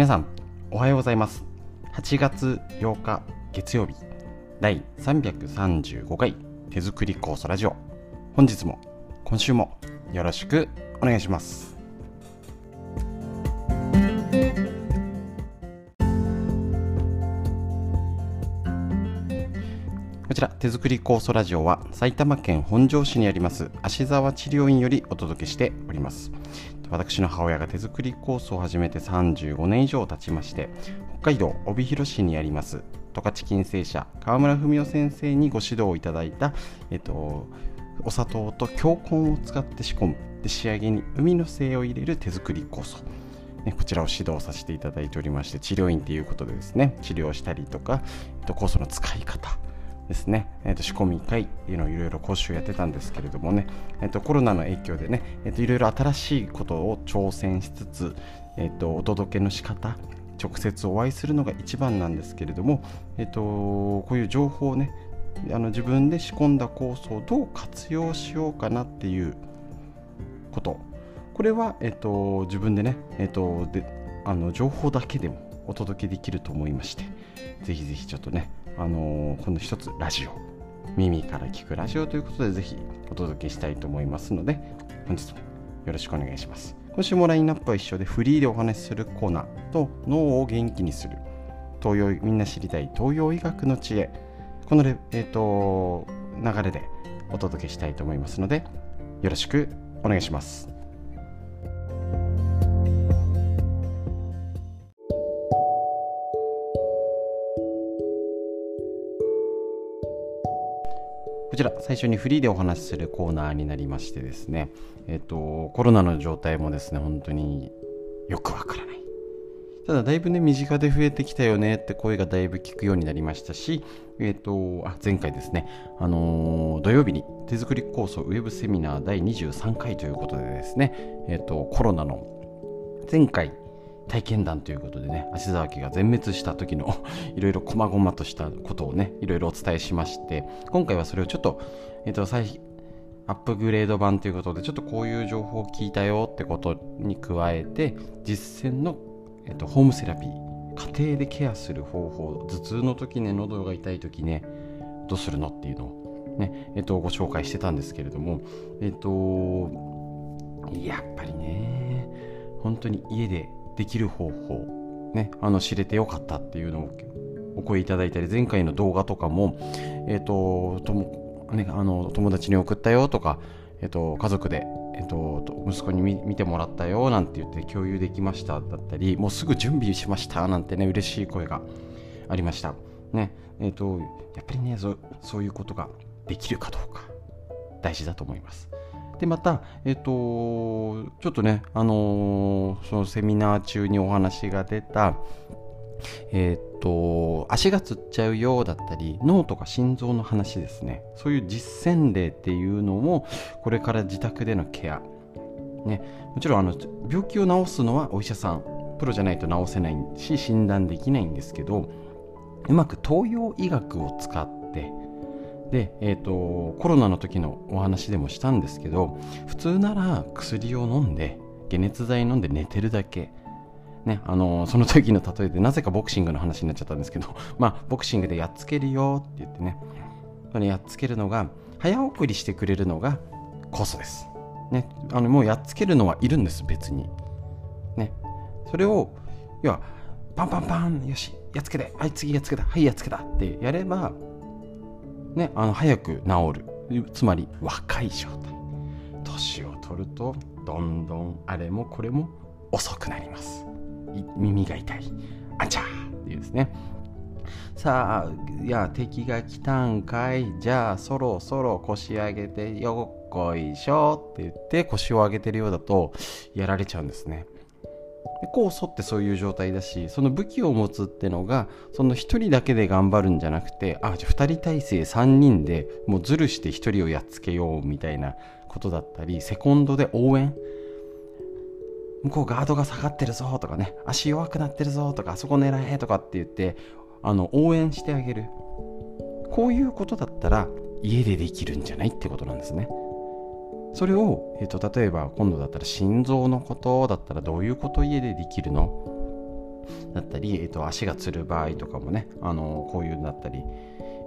皆さんおはようございます。8月8日月曜日第335回手作り酵素ラジオ。本日も今週もよろしくお願いします。こちら手作り酵素ラジオは埼玉県本庄市にあります芦沢治療院よりお届けしております。私の母親が手作り酵素を始めて35年以上経ちまして北海道帯広市にあります十勝金星社川村文夫先生にご指導をいただいた、えっと、お砂糖と強根を使って仕込むで仕上げに海の精を入れる手作り酵素ね、こちらを指導させていただいておりまして治療院ということでですね治療したりとか、えっと、酵素の使い方ですね、えー、と仕込み会っていうのをいろいろ講習やってたんですけれどもね、えー、とコロナの影響でね、いろいろ新しいことを挑戦しつつ、えー、とお届けの仕方直接お会いするのが一番なんですけれども、えー、とこういう情報をねあの自分で仕込んだ酵素をどう活用しようかなっていうこと。これは、えー、と自分でね、えー、とであの情報だけでもお届けできると思いましてぜひぜひちょっとねあのー、今度一つラジオ耳から聞くラジオということでぜひお届けしたいと思いますので本日もよろしくお願いします。今週もラインナップは一緒でフリーでお話しするコーナーと脳を元気にする東洋みんな知りたい東洋医学の知恵。このレ、えーと流れでお届けしたいと思いますのでよろしくお願いします。ちら最初にフリーでお話しするコーナーになりましてですね、えっ、と、コロナの状態もですね、本当によくわからない。ただ、だいぶね、身近で増えてきたよねって声がだいぶ聞くようになりましたし、えっ、と、あ、前回ですね、あのー、土曜日に手作り構想ウェブセミナー第23回ということでですね、えっ、と、コロナの前回体験談ということでね芦沢家が全滅した時の いろいろ細々としたことをねいろいろお伝えしまして今回はそれをちょっと,、えーと、再アップグレード版ということでちょっとこういう情報を聞いたよってことに加えて実践の、えーと、ホームセラピー家庭でケアする方法頭痛の時ね喉が痛い時ねどうするのっていうのをねえっ、とご紹介してたんですけれどもえっ、とやっぱりね本当に家でできる方法、ね、あの知れてよかったっていうのをお声いただいたり前回の動画とかも、えーととね、あの友達に送ったよとか、えーと、家族で、えーと、息子に見てもらったよなんて言って共有できましただったりもうすぐ準備しましたなんてね嬉しい声がありました。ねえーとやっぱりねそういうことができるかどうか大事だと思います。でまた、えっ、と、ちょっとね、あのー、そのセミナー中にお話が出た、えっ、と、足がつっちゃうよだったり、脳とか心臓の話ですね。そういう実践例っていうのも、これから自宅でのケア。ね、もちろんあの病気を治すのはお医者さん、プロじゃないと治せないし、診断できないんですけど、うまく東洋医学を使って、で、えーと、コロナの時のお話でもしたんですけど普通なら薬を飲んで解熱剤飲んで寝てるだけね、あのその時の例えでなぜかボクシングの話になっちゃったんですけど、まあ、ボクシングでやっつけるよって言ってね、それやっつけるのが、早送りしてくれるのが酵素です。ね、あのもうやっつけるのはいるんです、別に。ね、それを、要は、パンパンパン、よし、やっつけて、はい、次やっつけた、はい、やっつけたってやれば、ね、あの早く治る。つまり若い状態。年を取るとどんどんあれもこれも遅くなります。耳が痛い。あちゃー。っていうですね。さあいや敵が来たんかい。じゃあそろそろ腰上げてよっこいしょ。って言って腰を上げてるようだとやられちゃうんですね。酵素ってそういう状態だしその武器を持つってのがその1人だけで頑張るんじゃなくてあじゃあ2人体制3人でもうズルして1人をやっつけようみたいなことだったりセコンドで応援向こうガードが下がってるぞとかね足弱くなってるぞとかあそこ狙えとかって言ってあの応援してあげるこういうことだったら家でできるんじゃないってことなんですね。それを、えーと、例えば今度だったら心臓のことだったらどういうこと家でできるの？だったり、えーと、足がつる場合とかもねあのこういうのだったり、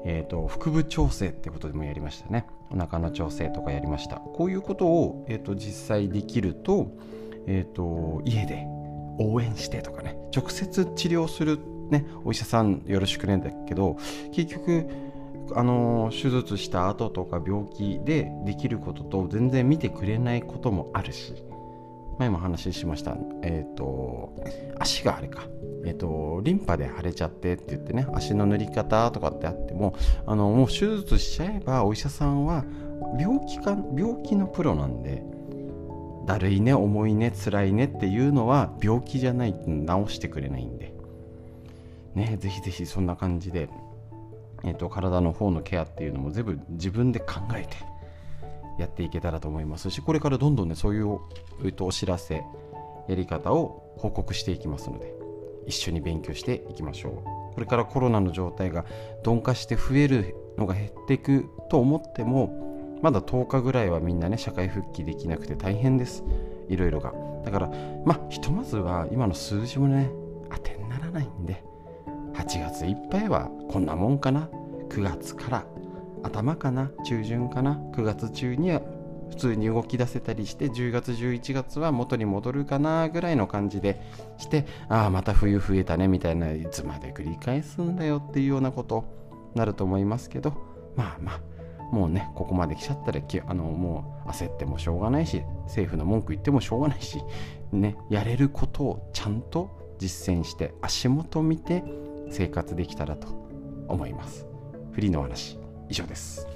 えーと、腹部調整ってことでもやりましたね。お腹の調整とかやりました。こういうことを、えーと、実際できると,、えー、と家で応援してとかね。直接治療する、ね、お医者さんよろしくねんだけど結局あの手術した後とか病気でできることと全然見てくれないこともあるし前も話しました、えっ、ー、と足があれか、えっ、ー、とリンパで腫れちゃってって言ってね足の塗り方とかってあってもあのもう手術しちゃえばお医者さんは病気か病気のプロなんでだるいね重いね辛いねっていうのは病気じゃない治してくれないんで。ねぜひぜひそんな感じで、えーと体の方のケアっていうのも全部自分で考えてやっていけたらと思います。しこれからどんどんねそういう、えー、とお知らせやり方を報告していきますので一緒に勉強していきましょう。これからコロナの状態が鈍化して増えるのが減っていくと思ってもまだ10日ぐらいはみんなね社会復帰できなくて大変です。いろいろが。だからまあひとまずは今の数字もね当てにならないんで8月いっぱいはこんなもんかな。9月から頭かな中旬かな。9月中には普通に動き出せたりして10月11月は元に戻るかなぐらいの感じでしてああまた冬増えたねみたいないつまで繰り返すんだよっていうようなことなると思いますけどまあまあもうねここまで来ちゃったらあのもう焦ってもしょうがないし政府の文句言ってもしょうがないしねやれることをちゃんと実践して足元見て生活できたらと思います。フリーの話以上です。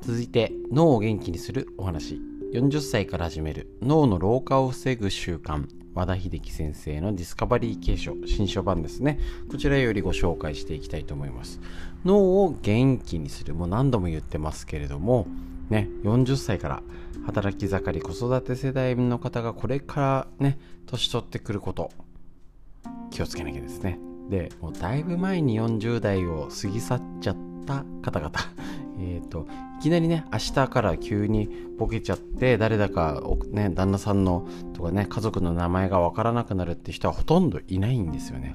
続いて脳を元気にするお話。40歳から始める脳の老化を防ぐ習慣。和田秀樹先生のディスカバリー継承新書版ですね。こちらよりご紹介していきたいと思います。脳を元気にするもう何度も言ってますけれどもね40歳から働き盛り子育て世代の方がこれからね年取ってくること気をつけなきゃですね。でもうだいぶ前に40代を過ぎ去っちゃった方々。えっといきなりね明日から急にボケちゃって誰だか、ね、旦那さんのとかね家族の名前がわからなくなるって人はほとんどいないんですよね。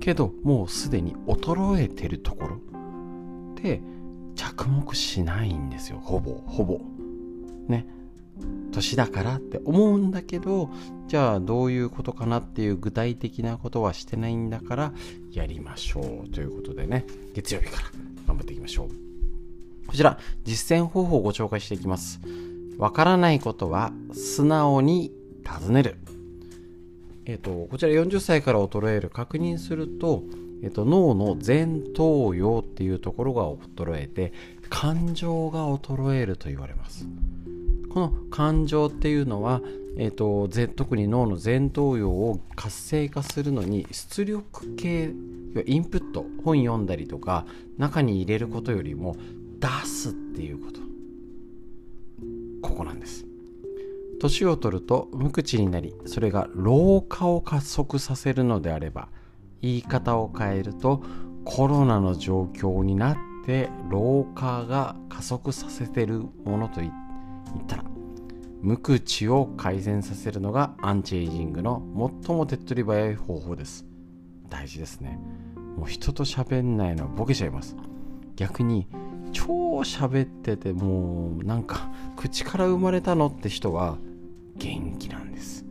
けどもうすでに衰えてるところ。で着目しないんですよほぼほぼ。ね。年だからって思うんだけどじゃあどういうことかなっていう具体的なことはしてないんだからやりましょうということでね月曜日から頑張っていきましょう。こちら実践方法をご紹介していきます。わからないことは素直に尋ねる。えっ、ー、とこちら40歳から衰える確認するとえっと、脳の前頭葉っていうところが衰えて感情が衰えると言われます。この感情っていうのは、えっと、特に脳の前頭葉を活性化するのに出力系インプット本読んだりとか中に入れることよりも出すっていうこと。ここなんです。年を取ると無口になりそれが老化を加速させるのであれば言い方を変えるとコロナの状況になって老化が加速させてるものと言ったら無口を改善させるのがアンチエイジングの最も手っ取り早い方法です。大事ですね。もう人と喋んないのはボケちゃいます。逆に超喋っててもうなんか口から生まれたのって人は元気なんです。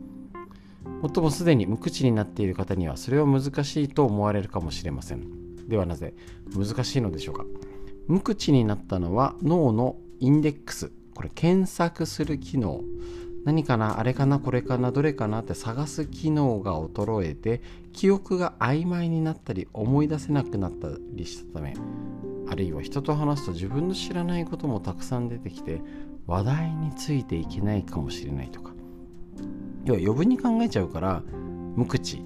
もっともすでに無口になっている方にはそれは難しいと思われるかもしれません。ではなぜ難しいのでしょうか。無口になったのは脳のインデックス。これ検索する機能。何かなあれかなこれかなどれかなって探す機能が衰えて記憶が曖昧になったり思い出せなくなったりしたためあるいは人と話すと自分の知らないこともたくさん出てきて話題についていけないかもしれないとか。要は余分に考えちゃうから無口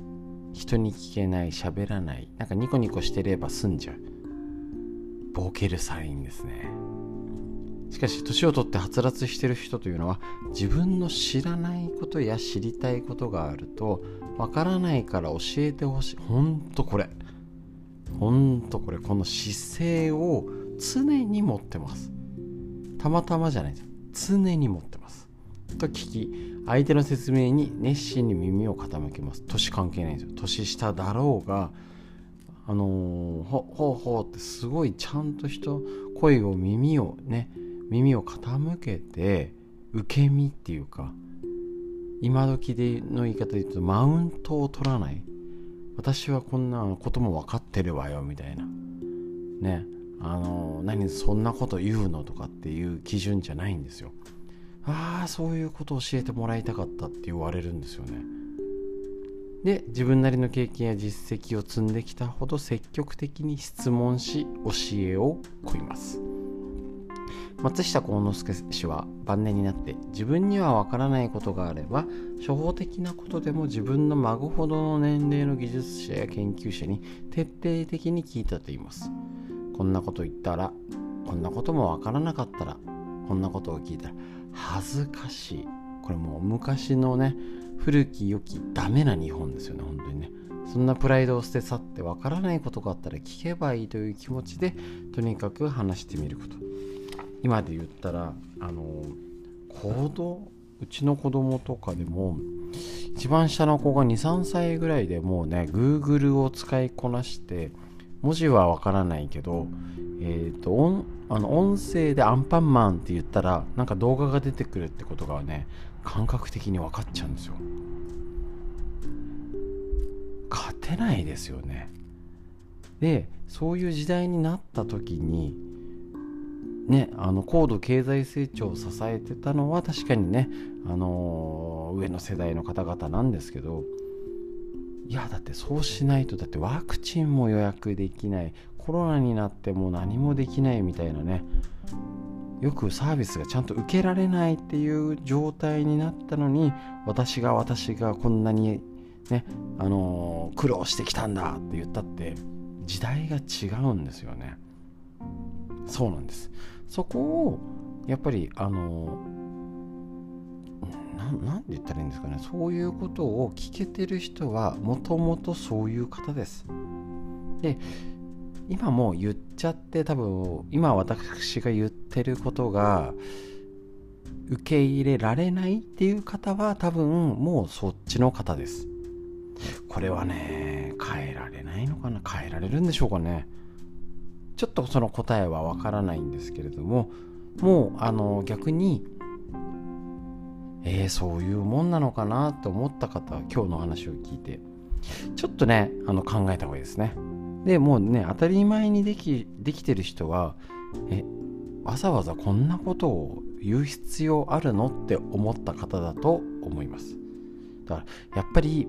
人に聞けない喋らないなんかニコニコしてれば済んじゃう。ボケるサインですね。しかし年を取ってはつらつしてる人というのは自分の知らないことや知りたいことがあるとわからないから教えてほしい。ほんとこれ。ほんとこれ。この姿勢を常に持ってます。たまたまじゃないです。常に持ってます。と聞き相手の説明に熱心に耳を傾けます。年関係ないですよ。年下だろうがあのー、ほほうほうってすごいちゃんと人声を耳をね耳を傾けて受け身っていうか今時での言い方で言うとマウントを取らない。私はこんなことも分かってるわよみたいな。ね。あの何そんなこと言うのとかっていう基準じゃないんですよ。ああそういうことを教えてもらいたかったって言われるんですよね。で自分なりの経験や実績を積んできたほど積極的に質問し教えを請います。松下幸之助氏は晩年になって自分にはわからないことがあれば初歩的なことでも自分の孫ほどの年齢の技術者や研究者に徹底的に聞いたと言います。こんなこと言ったらこんなこともわからなかったらこんなことを聞いたら恥ずかしい。これもう昔のね古き良きダメな日本ですよね本当にね。そんなプライドを捨て去ってわからないことがあったら聞けばいいという気持ちでとにかく話してみること。今で言ったらあの行動うちの子供とかでも一番下の子が23歳ぐらいでもうね Google を使いこなして文字はわからないけどえっ、ー、と音あの音声でアンパンマンって言ったらなんか動画が出てくるってことがね感覚的に分かっちゃうんですよ。勝てないですよね。でそういう時代になった時にね、あの高度経済成長を支えてたのは確かにね、あのー、上の世代の方々なんですけどいやだってそうしないとだってワクチンも予約できないコロナになっても何もできないみたいなねよくサービスがちゃんと受けられないっていう状態になったのに私が私がこんなにねあのー、苦労してきたんだって言ったって時代が違うんですよね。そうなんです。そこをやっぱりあの何て言ったらいいんですかね。そういうことを聞けてる人はもともとそういう方です。で今も言っちゃって多分今私が言ってることが受け入れられないっていう方は多分もうそっちの方です。これはね変えられないのかな。変えられるんでしょうかね。ちょっとその答えはわからないんですけれどももうあの逆にえー、そういうもんなのかなと思った方は今日の話を聞いてちょっとねあの考えた方がいいですね。でもうね当たり前にできできてる人はえわざわざこんなことを言う必要あるのって思った方だと思います。だからやっぱり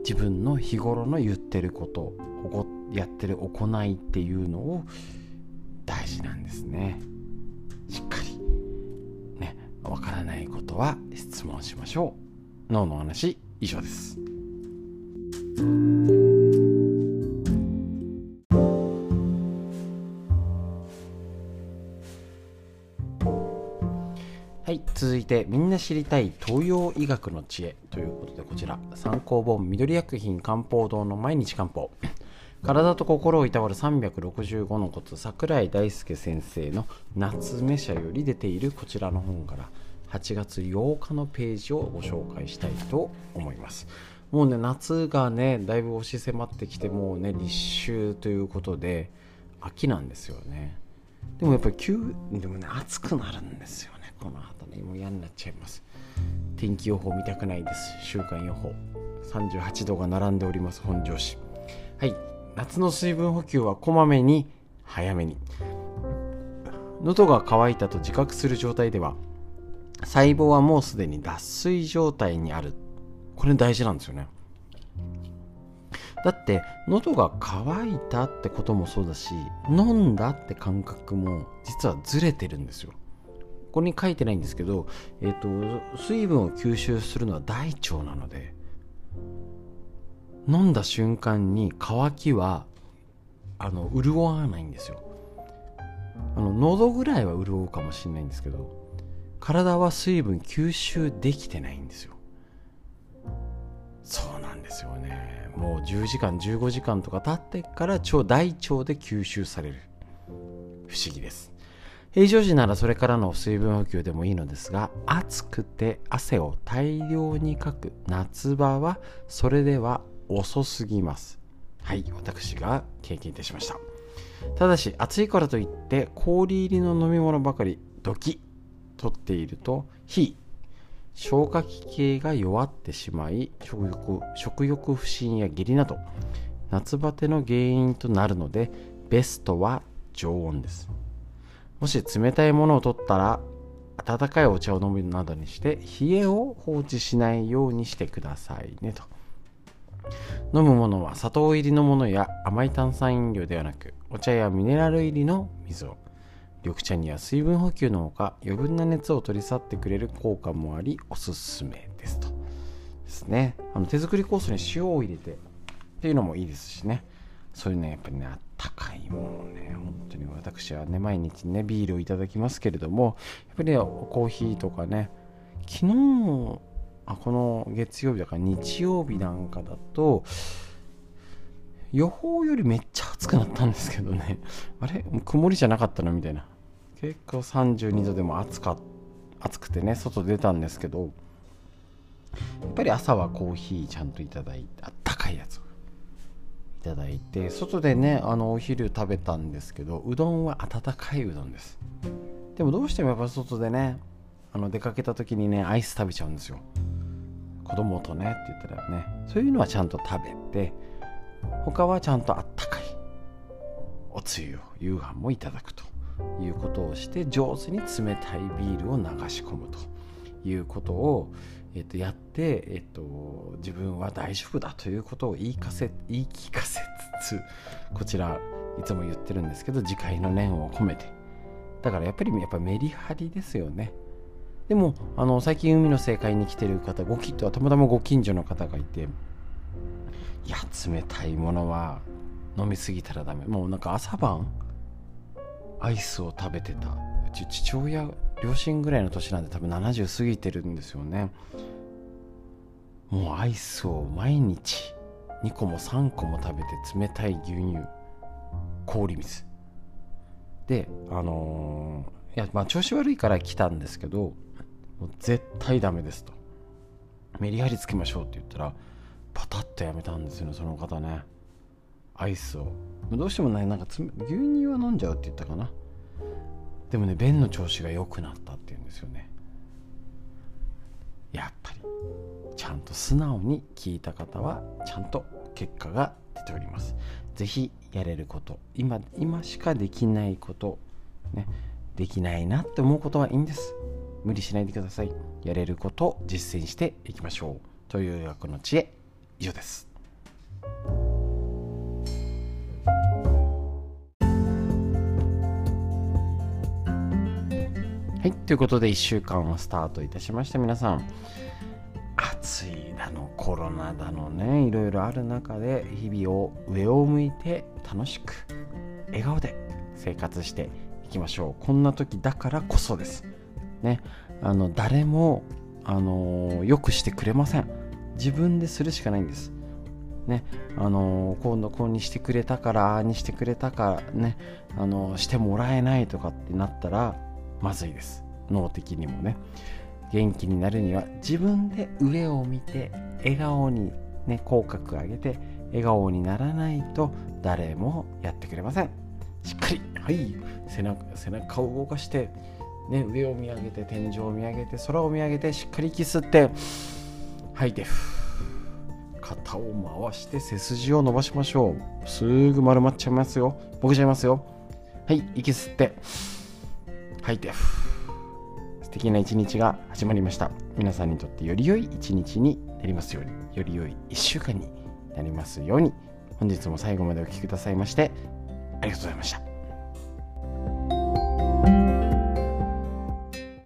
自分の日頃の言ってること起こっやってる行いっていうのを大事なんですね。しっかりねわからないことは質問しましょう。脳の話以上です。はい続いてみんな知りたい東洋医学の知恵ということでこちら。参考本緑薬品漢方堂の毎日漢方。体と心をいたわる365のコツ桜井大輔先生の夏目社より出ているこちらの本から8月8日のページをご紹介したいと思います。もうね夏がねだいぶ押し迫ってきてもうね立秋ということで秋なんですよね。でもやっぱり急でもね暑くなるんですよねこの後ね。もう嫌になっちゃいます。天気予報見たくないです。週間予報。38度が並んでおります本庄市。はい。夏の水分補給はこまめに早めに。喉が渇いたと自覚する状態では細胞はもうすでに脱水状態にある。これ大事なんですよね。だって喉が渇いたってこともそうだし飲んだって感覚も実はずれてるんですよ。ここに書いてないんですけど、えーと水分を吸収するのは大腸なので飲んだ瞬間に渇きはあの潤わないんですよ。あの喉ぐらいは潤うかもしれないんですけど体は水分吸収できてないんですよ。そうなんですよね。もう10時間15時間とか経ってから腸大腸で吸収される。不思議です。平常時ならそれからの水分補給でもいいのですが暑くて汗を大量にかく夏場はそれでは遅すぎます。はい私が経験いたしました。ただし暑いからといって氷入りの飲み物ばかりドキ取っていると非消化器系が弱ってしまい食欲食欲不振や下痢など夏バテの原因となるのでベストは常温です。もし冷たいものを取ったら温かいお茶を飲むなどにして冷えを放置しないようにしてくださいねと。飲むものは砂糖入りのものや甘い炭酸飲料ではなくお茶やミネラル入りの水を。緑茶には水分補給のほか余分な熱を取り去ってくれる効果もありおすすめですと。ですね。あの手作りコースに塩を入れてっていうのもいいですしね。そういうねやっぱりねあったかいものね。本当に私はね毎日ねビールをいただきますけれどもやっぱりねコーヒーとかね昨日あこの月曜日だから日曜日なんかだと予報よりめっちゃ暑くなったんですけどね。あれ？曇りじゃなかったの？みたいな。結構32度でも暑か暑くてね外出たんですけどやっぱり朝はコーヒーちゃんといただいてあったかいやつをいただいて外でねあのお昼食べたんですけどうどんは温かいうどんです。でもどうしてもやっぱ外でねあの出かけた時にねアイス食べちゃうんですよ。子供とねって言ったらねそういうのはちゃんと食べて他はちゃんとあったかいおつゆを夕飯もいただくということをして上手に冷たいビールを流し込むということを、えっと、やって、えっと、自分は大丈夫だということを言いかせ言い聞かせつつこちらいつも言ってるんですけど次回の念を込めて。だからやっぱりやっぱメリハリですよね。でもあの最近海の正解に来てる方ごきたまたまご近所の方がいていや冷たいものは飲みすぎたらダメ。もうなんか朝晩アイスを食べてた。うち父親両親ぐらいの年なんで多分70過ぎてるんですよね。もうアイスを毎日2個も3個も食べて冷たい牛乳氷水。であのー、いやまあ調子悪いから来たんですけどもう絶対ダメですと。メリハリつけましょうって言ったらパタッとやめたんですよねその方ね。アイスを。どうしてもねなんか牛乳は飲んじゃうって言ったかな。でもね便の調子が良くなったっていうんですよね。やっぱり。ちゃんと素直に聞いた方はちゃんと結果が出ております。是非やれること。今今しかできないこと。ね。できないなって思うことはいいんです。無理しないでください。やれることを実践していきましょう。という学の知恵。以上です。はい、ということで1週間をスタートいたしました。皆さん。暑いだのコロナだのね。いろいろある中で日々を上を向いて楽しく笑顔で生活していきましょう。こんな時だからこそです。ねあの誰もあのよくしてくれません。自分でするしかないんです。ねあの今度こうにしてくれたからああにしてくれたからねあのしてもらえないとかってなったらまずいです。脳的にもね。元気になるには自分で上を見て笑顔にね口角上げて笑顔にならないと誰もやってくれません。しっかりはい背中背中を動かしてね、上を見上げて天井を見上げて空を見上げてしっかり息吸って吐いて肩を回して背筋を伸ばしましょう。すぐ丸まっちゃいますよ。ボケちゃいますよ。はい息吸って吐いて素敵な一日が始まりました。皆さんにとってより良い一日になりますようにより良い一週間になりますように本日も最後までお聴きくださいましてありがとうございました。